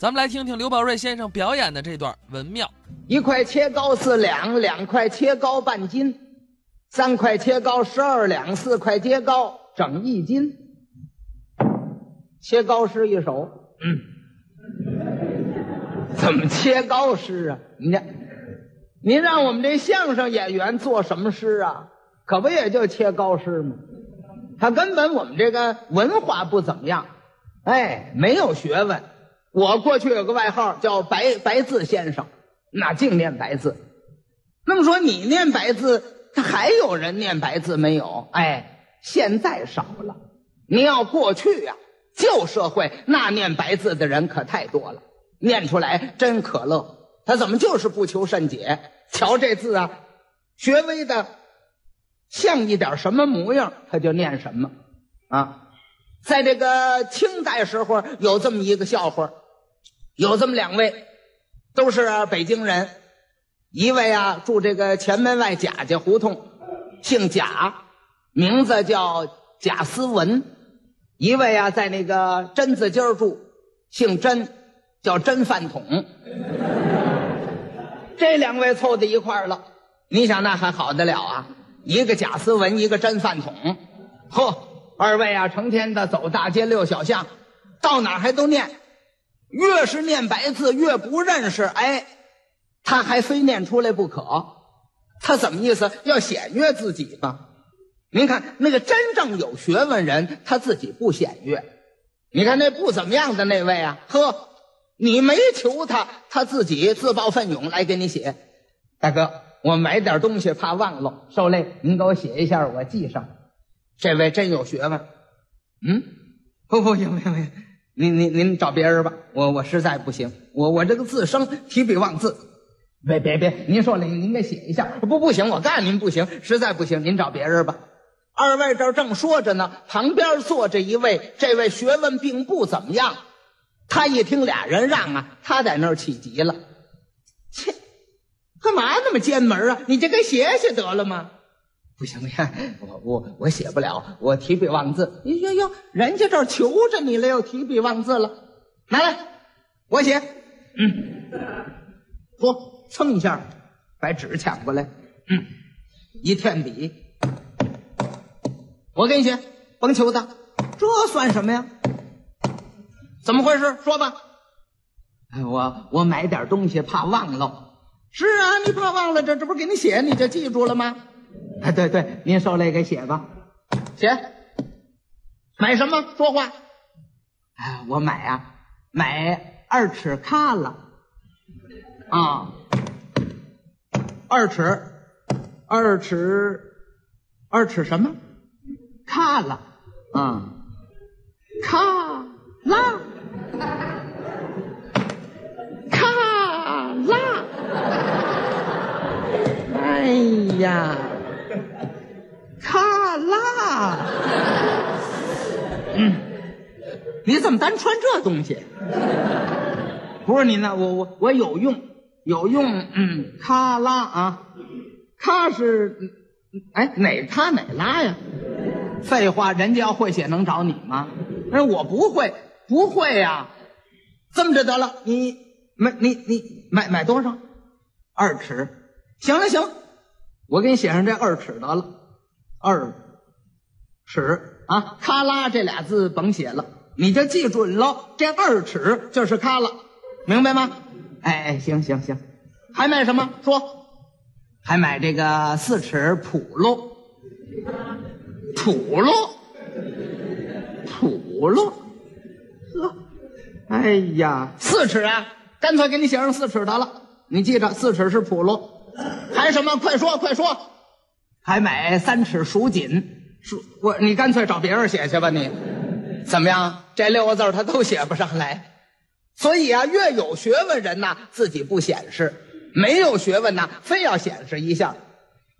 咱们来听听刘宝瑞先生表演的这段文庙。一块切糕四两，两块切糕半斤，三块切糕十二两，四块切糕整一斤。切糕诗一首，嗯，怎么切糕诗啊？你这，您让我们这相声演员做什么诗啊？可不也就切糕诗吗？他根本我们这个文化不怎么样，哎，没有学问。我过去有个外号叫白白字先生，那净念白字。那么说你念白字，他还有人念白字没有？哎，现在少了。你要过去呀、旧社会那念白字的人可太多了，念出来真可乐。他怎么就是不求甚解？瞧这字啊，学微的像一点什么模样，他就念什么啊。在这个清代时候，有这么一个笑话，有这么两位，都是北京人。一位啊住这个前门外贾家胡同，姓贾，名字叫贾思文；一位啊在那个榛子街住，姓甄，叫甄饭桶。这两位凑在一块儿了，你想那还好得了啊？一个贾思文，一个甄饭桶，呵，二位啊成天的走大街溜小巷，到哪儿还都念，越是念白字越不认识，哎，他还非念出来不可，他怎么意思？要显越自己吗？您看那个真正有学问人，他自己不显越。你看那不怎么样的那位啊，呵，你没求他，他自己自报奋勇来给你写。大哥，我买点东西怕忘了，受累您给我写一下，我记上。这位真有学问。嗯，不不行不行不行，您您您找别人吧，我我实在不行，我我这个字生提笔忘字。别别别，您说了您给写一下，不不行，我告诉您不行，实在不行，您找别人吧。二位这正说着呢，旁边坐着一位，这位学问并不怎么样。他一听俩人让啊，他在那儿起急了。切，干嘛那么尖门啊？你就给写写得了吗？不行不行，我我我写不了，我提笔忘字。哟哟哟，人家这儿求着你了，又提笔忘字了，拿来，我写。嗯，说蹭一下，把纸抢过来。嗯，一添笔，我给你写，甭求他，这算什么呀？怎么回事？说吧。哎，我我买点东西怕忘了。是啊，你怕忘了，这这不给你写，你就记住了吗？哎，对对，您受累给写吧，写。买什么？说话。哎，我买啊，买二尺卡了。啊，二尺，二尺，二尺什么？卡了。啊，卡拉，卡拉。哎呀，卡拉。嗯，你怎么单穿这东西？不是您呢，我我我有用，有用。嗯，卡拉啊，咔是，哎，哪咔哪拉呀？废话，人家要会写能找你吗？哎，我不会，不会呀、这么着得了，你买你你买买多少？二尺。行了行，我给你写上这二尺得了，二尺啊，咔啦这俩字甭写了，你就记准了，这二尺就是咖了，明白吗？哎哎，行行行，还买什么？说，还买这个四尺普喽，普喽，普喽，呵，哎呀，四尺啊，干脆给你写上四尺得了，你记着，四尺是普喽。还什么？快说快说！还买三尺蜀锦，蜀我你干脆找别人写去吧你，怎么样？这六个字他都写不上来，所以啊，越有学问人呐，自己不显示；没有学问呐，非要显示一下。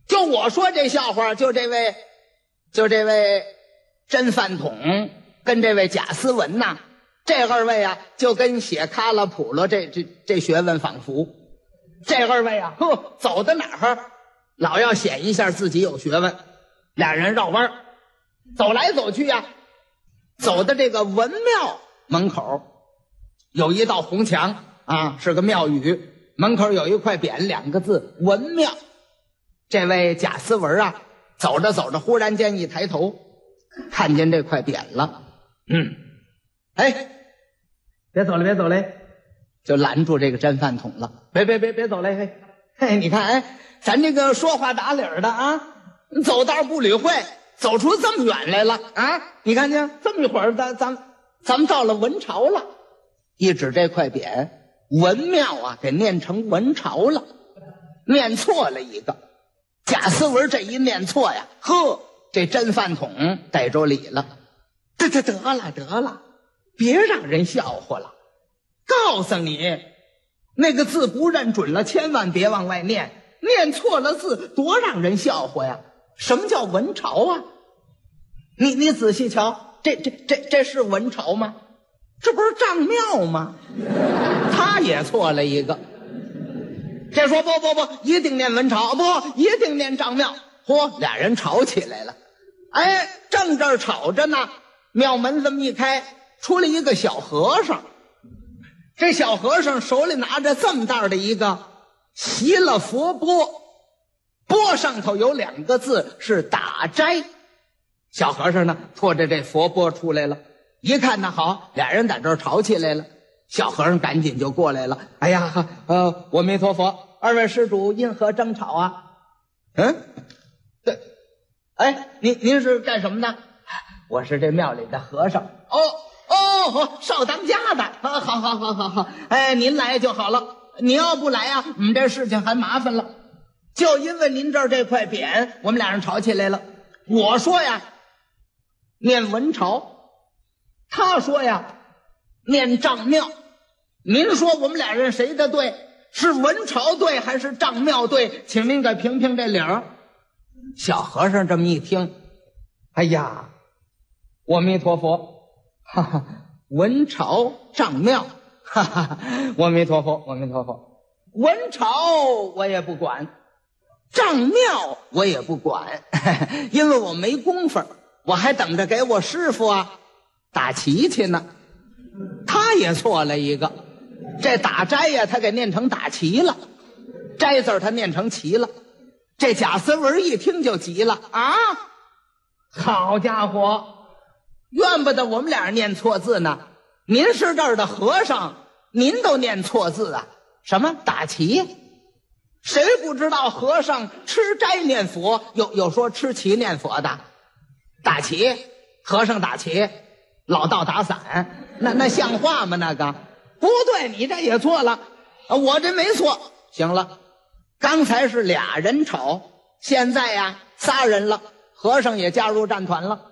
就我说这笑话，就这位，就这位真饭桶跟这位贾思文呐，这二位啊，就跟写卡拉普罗这这这学问仿佛。这二位啊，呵，走到哪儿老要显一下自己有学问。俩人绕弯走来走去呀、走到这个文庙门口，有一道红墙啊，是个庙宇，门口有一块匾，两个字“文庙”。这位贾思文啊，走着走着，忽然间一抬头，看见这块匾了。嗯，哎，别走了，别走嘞，就拦住这个粘饭桶了。别别别别走嘞，嘿，嘿，你看，哎，咱这个说话打理的啊，走道不理会，走出这么远来了啊！你看见这么一会儿，咱咱咱们到了文朝了。一指这块匾，文庙啊，给念成文朝了，念错了一个。贾思文这一念错呀，呵，这真饭桶逮着理了。得得得了得了，别让人笑话了。告诉你，那个字不认准了，千万别往外念。念错了字，多让人笑话呀！什么叫文朝啊？你你仔细瞧，这这这这是文朝吗？这不是丈庙吗？他也错了一个。这说不不不，一定念文朝，不一定念丈庙。嚯，俩人吵起来了。哎，正这儿吵着呢，庙门这么一开，出来一个小和尚。这小和尚手里拿着这么大的一个习了佛钵，钵上头有两个字是打斋。小和尚呢，拖着这佛钵出来了。一看呢，好，俩人在这儿吵起来了。小和尚赶紧就过来了。哎呀，呃，我弥陀佛，二位施主因何争吵啊？嗯，对，哎，您您是干什么的？我是这庙里的和尚。哦哦，少当家的。啊，好好好好好。哎，您来就好了。你要不来呀，我们这事情还麻烦了。就因为您这儿这块匾，我们俩人吵起来了。我说呀，念文朝。他说呀，念丈庙。您说我们俩人谁的对？是文朝对还是丈庙对？请您给评评这理儿。小和尚这么一听，哎呀，阿弥陀佛，哈哈，文朝丈庙，哈哈，阿弥陀佛，阿弥陀佛。文朝我也不管，丈庙我也不管，因为我没工夫，我还等着给我师傅啊。打旗去呢，他也错了一个，这打斋呀，他给念成打旗了，斋字他念成旗了。这贾思文一听就急了啊！好家伙，怨不得我们俩人念错字呢。您是这儿的和尚，您都念错字啊？什么打旗？谁不知道和尚吃斋念佛，有有说吃旗念佛的？打旗，和尚打旗。老道打伞，那那像话吗？那个不对，你这也错了，我这没错。行了，刚才是俩人吵，现在呀仨人了，和尚也加入战团了，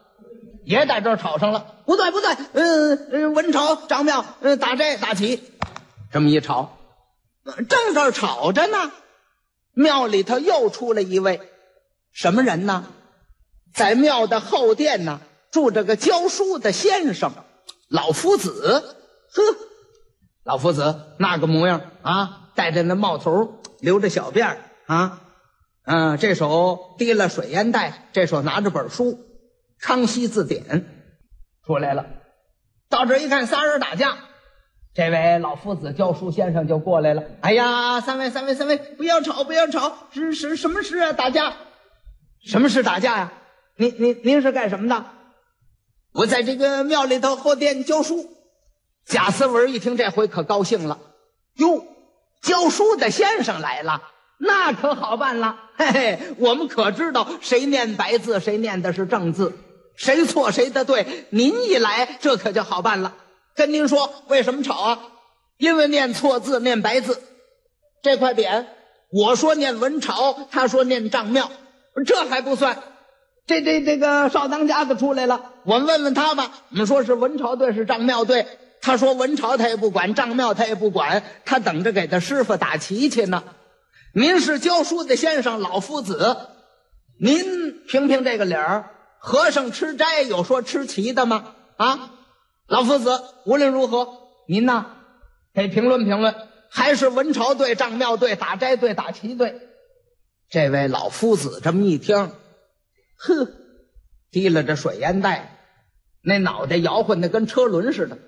也在这吵上了。不对，不对，嗯嗯，文朝张庙，嗯，打这打旗，这么一吵，正这吵着呢，庙里头又出来一位，什么人呢？在庙的后殿呢。住着个教书的先生，老夫子，呵，老夫子那个模样啊，戴着那帽头，留着小辫儿啊，嗯，这手提了水烟袋，这手拿着本书，《康熙字典》出来了。到这一看，仨人打架，这位老夫子教书先生就过来了。哎呀，三位，三位，三位，不要吵，不要吵，是是什么事啊？打架？什么事打架呀？您您您是干什么的？我在这个庙里头后殿教书，贾思文一听这回可高兴了，哟，教书的先生来了，那可好办了，嘿嘿，我们可知道谁念白字，谁念的是正字，谁错谁的对。您一来，这可就好办了。跟您说，为什么吵啊？因为念错字，念白字。这块匾，我说念文朝，他说念丈庙，这还不算。这这这个少当家的出来了，我们问问他吧。我们说是文朝队是丈庙队，他说文朝他也不管，丈庙他也不管，他等着给他师傅打旗去呢。您是教书的先生老夫子，您评评这个理儿。和尚吃斋有说吃旗的吗？啊，老夫子，无论如何，您呢，给评论评论，还是文朝队、丈庙队、打斋队、打旗队？这位老夫子这么一听。呵，提了这水烟袋，那脑袋摇晃的跟车轮似的。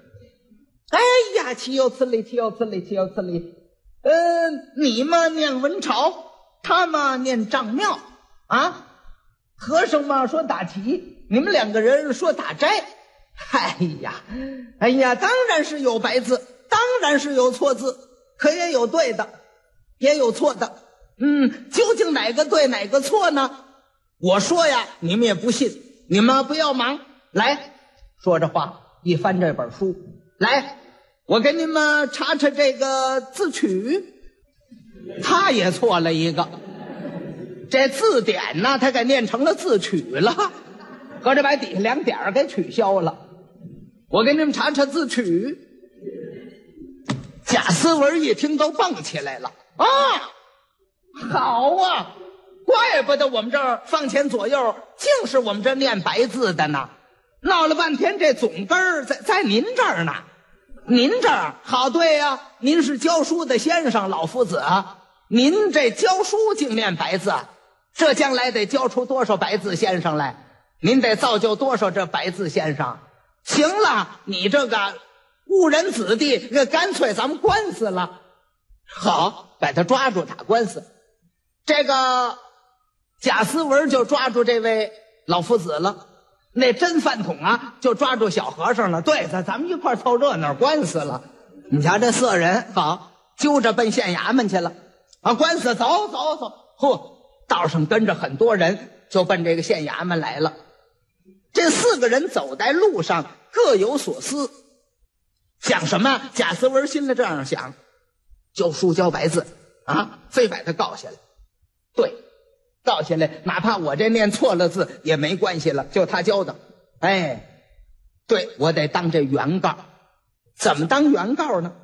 哎呀，岂有此理！岂有此理！岂有此理！嗯，你嘛念文朝，他嘛念丈庙啊。和尚嘛说打旗，你们两个人说打斋。哎呀，哎呀，当然是有白字，当然是有错字，可也有对的，也有错的。嗯，究竟哪个对哪个错呢？我说呀，你们也不信，你们不要忙。来，说着话，一翻这本书，来，我给你们查查这个字曲。他也错了一个，这字典呢，他给念成了字曲了，合着把底下两点给取消了。我给你们查查字曲。贾思文一听都蹦起来了啊！好啊，怪不得我们这儿放前左右净是我们这念白字的呢。闹了半天，这总根儿在在您这儿呢。您这儿好对呀，您是教书的先生老夫子啊。您这教书净念白字，这将来得教出多少白字先生来？您得造就多少这白字先生？行了，你这个误人子弟，那干脆咱们官司了。好，把他抓住打官司。这个贾思文就抓住这位老夫子了。那真饭桶啊，就抓住小和尚了。对，咱咱们一块凑热闹官司了。你瞧这色人，好揪着奔县衙门去了。啊，官司走走走，嚯，道上跟着很多人，就奔这个县衙门来了。这四个人走在路上，各有所思，想什么？贾思文心里这样想：教书教白字啊，非把他告下来。对。告下来，哪怕我这念错了字也没关系了，就他教的。哎，对我得当这原告，怎么当原告呢？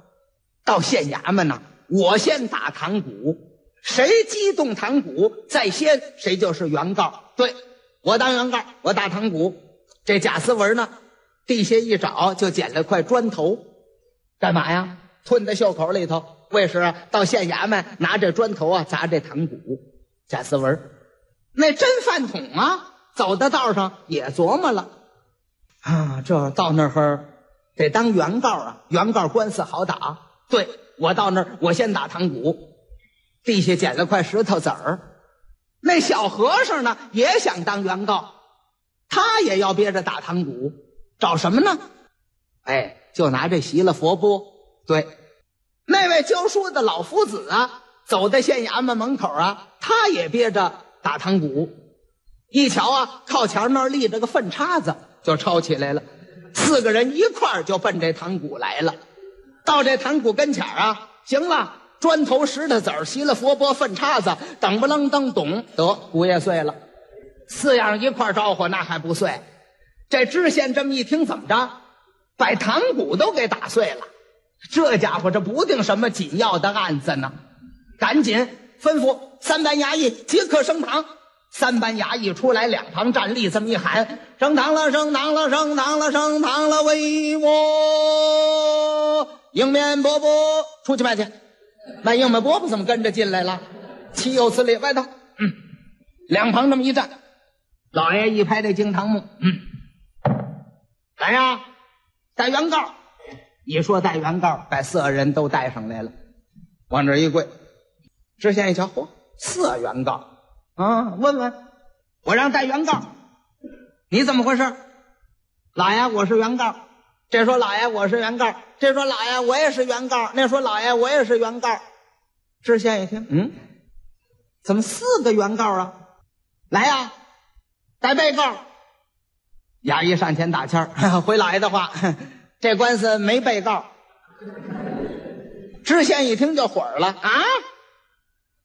到县衙门呢，我先打堂鼓，谁激动堂鼓在先，谁就是原告。对我当原告，我打堂鼓。这贾思文呢，地下一找就捡了块砖头，干嘛呀？吞在袖口里头。为是到县衙门拿这砖头啊砸这堂鼓。贾思文，那真饭桶啊，走到道上也琢磨了啊，这到那儿得当原告啊，原告官司好打。对我到那儿，我先打堂鼓，地下捡了块石头子儿。那小和尚呢，也想当原告，他也要憋着打堂鼓，找什么呢？哎，就拿这席了佛钵。对，那位教书的老夫子啊。走在县衙门门口啊，他也憋着打堂鼓。一瞧啊，靠墙那立着个粪叉子，就抄起来了。四个人一块儿就奔这堂鼓来了。到这堂鼓跟前啊，行了，砖头、石头子儿、席了佛钵、粪叉子，噔不楞噔懂，得鼓也碎了。四样一块招呼，那还不碎？这知县这么一听，怎么着，把堂鼓都给打碎了？这家伙这不定什么紧要的案子呢？赶紧吩咐三班衙役即刻升堂。三班衙役出来，两旁站立，这么一喊：“升堂了，升堂了，升堂了，升堂了！”为我迎面伯伯出去卖去。那迎面伯伯怎么跟着进来了？岂有此理！外头，嗯，两旁这么一站，老爷一拍这惊堂木，嗯，来呀，带原告。一说带原告，把四个人都带上来了，往这一跪。知县一瞧，嚯，四原告啊！问问，我让带原告，你怎么回事？老爷，我是原告。这说老爷，我是原告。这说老爷，我也是原告。那说老爷，我也是原告。知县一听，嗯，怎么四个原告啊？来呀，带被告。衙役上前打签儿，回老爷的话，这官司没被告。知县一听就火了啊！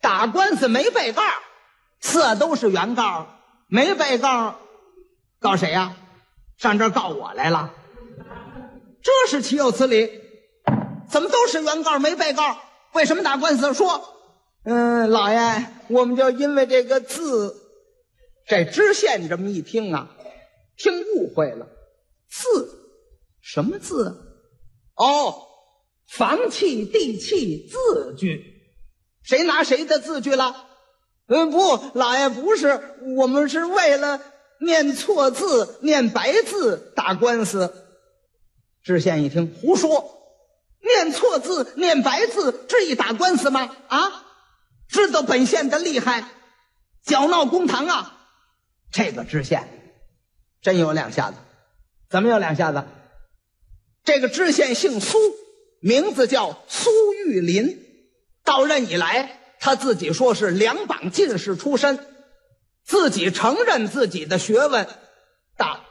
打官司没被告，四都是原告，没被告，告谁呀？上这儿告我来了，这是岂有此理？怎么都是原告没被告？为什么打官司？说，嗯，老爷，我们就因为这个字，这知县这么一听啊，听误会了，字什么字？哦，房契、地契、字据。谁拿谁的字据了？嗯，不，老爷不是，我们是为了念错字、念白字打官司。知县一听，胡说，念错字、念白字，至于打官司吗？啊，知道本县的厉害，搅闹公堂啊！这个知县真有两下子，怎么有两下子？这个知县姓苏，名字叫苏玉林，到任以来，他自己说是两榜进士出身，自己承认自己的学问大。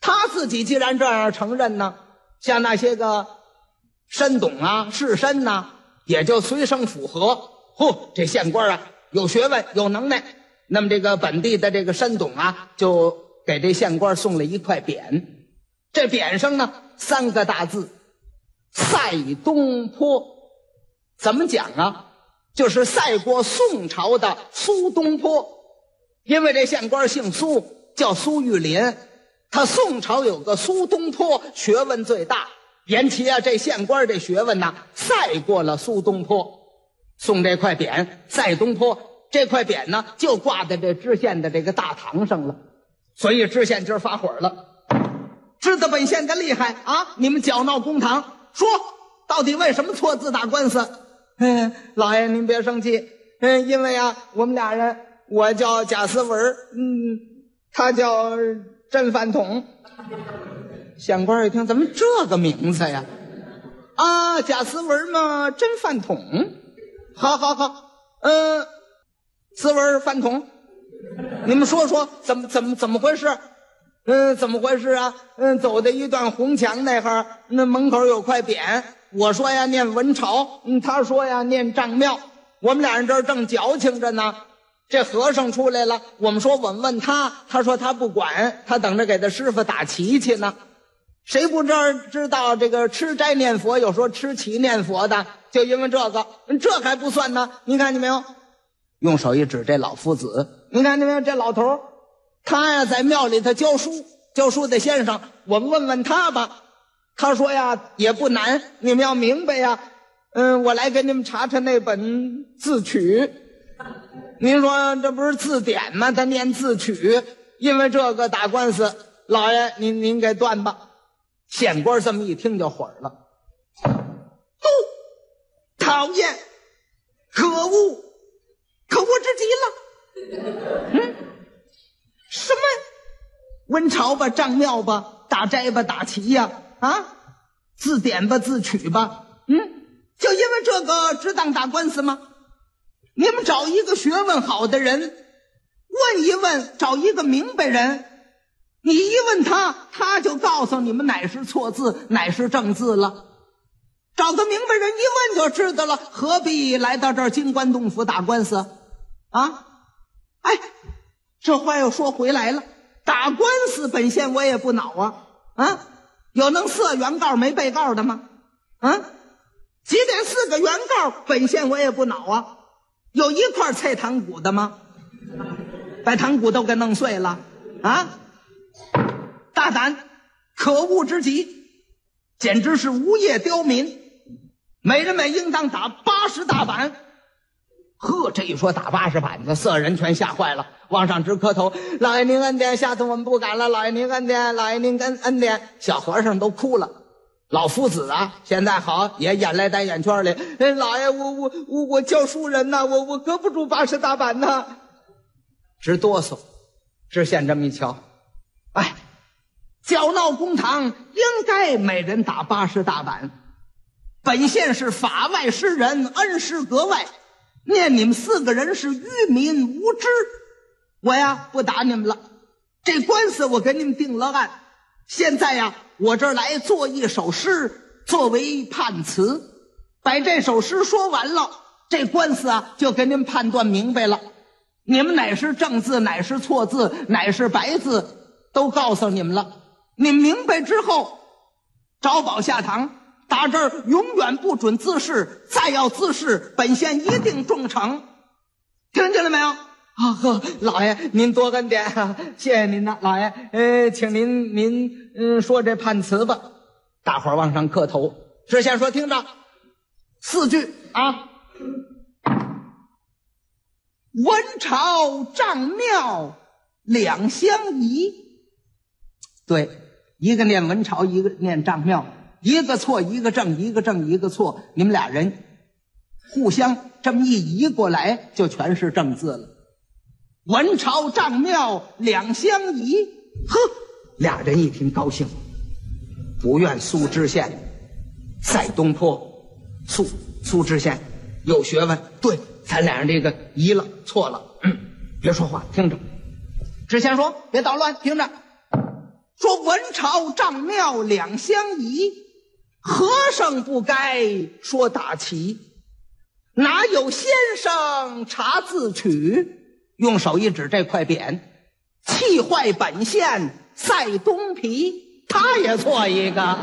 他自己既然这样承认呢，像那些个申董啊、士绅呐，也就随声附和。嚯，这县官啊，有学问，有能耐。那么这个本地的这个山董啊，就给这县官送了一块匾，这匾上呢三个大字“赛东坡”，怎么讲啊？就是赛过宋朝的苏东坡，因为这县官姓苏，叫苏玉林。他宋朝有个苏东坡，学问最大，言其啊这县官这学问呐，赛过了苏东坡，送这块匾赛东坡。这块匾呢，就挂在这知县的这个大堂上了，所以知县今儿发火了，知道本县的厉害啊！你们搅闹公堂，说到底为什么错字打官司？嗯，老爷您别生气，嗯，因为啊，我们俩人，我叫贾思文，嗯，他叫甄饭桶。县官一听，怎么这个名字呀？啊，贾思文嘛，甄饭桶。好好好，嗯。斯文饭桶，你们说说怎么怎么怎么回事？嗯，怎么回事啊？嗯，走的一段红墙那哈那门口有块匾。我说呀，念文朝。嗯，他说呀，念丈庙。我们俩人这儿正矫情着呢。这和尚出来了，我们说我们问他，他说他不管，他等着给他师傅打旗去呢。谁不知道知道这个吃斋念佛，有说吃旗念佛的，就因为这个，这还不算呢。你看见没有？用手一指，这老夫子，你看见没有？这老头他呀在庙里头教书，教书的先生，我们问问他吧。他说呀，也不难，你们要明白呀。嗯，我来给你们查查那本字曲。您说这不是字典吗？他念字曲，因为这个打官司，老爷您您给断吧。县官这么一听就火了，都讨厌，可恶。可恶之极了！嗯，什么文朝吧、丈庙吧、打斋吧、打旗呀？啊，字典吧、字曲吧？嗯，就因为这个值当打官司吗？你们找一个学问好的人问一问，找一个明白人，你一问他，他就告诉你们哪是错字，哪是正字了。找个明白人一问就知道了，何必来到这儿金官洞府打官司？啊，哎，这话又说回来了，打官司本县我也不恼啊啊，有能四原告没被告的吗？啊，即便四个原告，本县我也不恼啊，有一块菜糖骨的吗？把糖骨都给弄碎了啊！大胆，可恶之极，简直是无业刁民，每人每应当打八十大板。呵，这一说打八十板子，色人全吓坏了，往上直磕头。老爷您恩典，下次我们不敢了。老爷您恩典，老爷您恩恩典，小和尚都哭了。老夫子啊，现在好也眼泪在眼圈里。哎，老爷，我我我我教书人呐，我我搁不住八十大板呐，直哆嗦。知县这么一瞧，哎，搅闹公堂应该每人打八十大板，本县是法外施人，恩师格外。念你们四个人是愚民无知，我呀不打你们了。这官司我给你们定了案，现在呀我这儿来做一首诗作为判词，把这首诗说完了，这官司啊就给你们判断明白了。你们哪是正字，哪是错字，哪是白字，都告诉你们了。你明白之后，找宝下堂。打这儿永远不准自视，再要自视，本县一定重惩。听见了没有？啊呵，老爷您多恩典啊，谢谢您呐，老爷。呃，请您您嗯说这判词吧。大伙儿往上磕头。知县说：“听着，四句啊。文朝丈庙两相宜。对，一个念文朝，一个念丈庙。”一个错一个正，一个正一个错，你们俩人互相这么一移过来，就全是正字了。文朝丈庙两相宜，呵，俩人一听高兴。不愿苏知县，赛东坡，苏苏知县有学问，对，咱俩人这个移了错了，别说话，听着。知县说：“别捣乱，听着。说文朝丈庙两相宜，和尚不该说打旗，哪有先生查字曲？用手一指这块匾，气坏本县赛东皮。”他也错一个。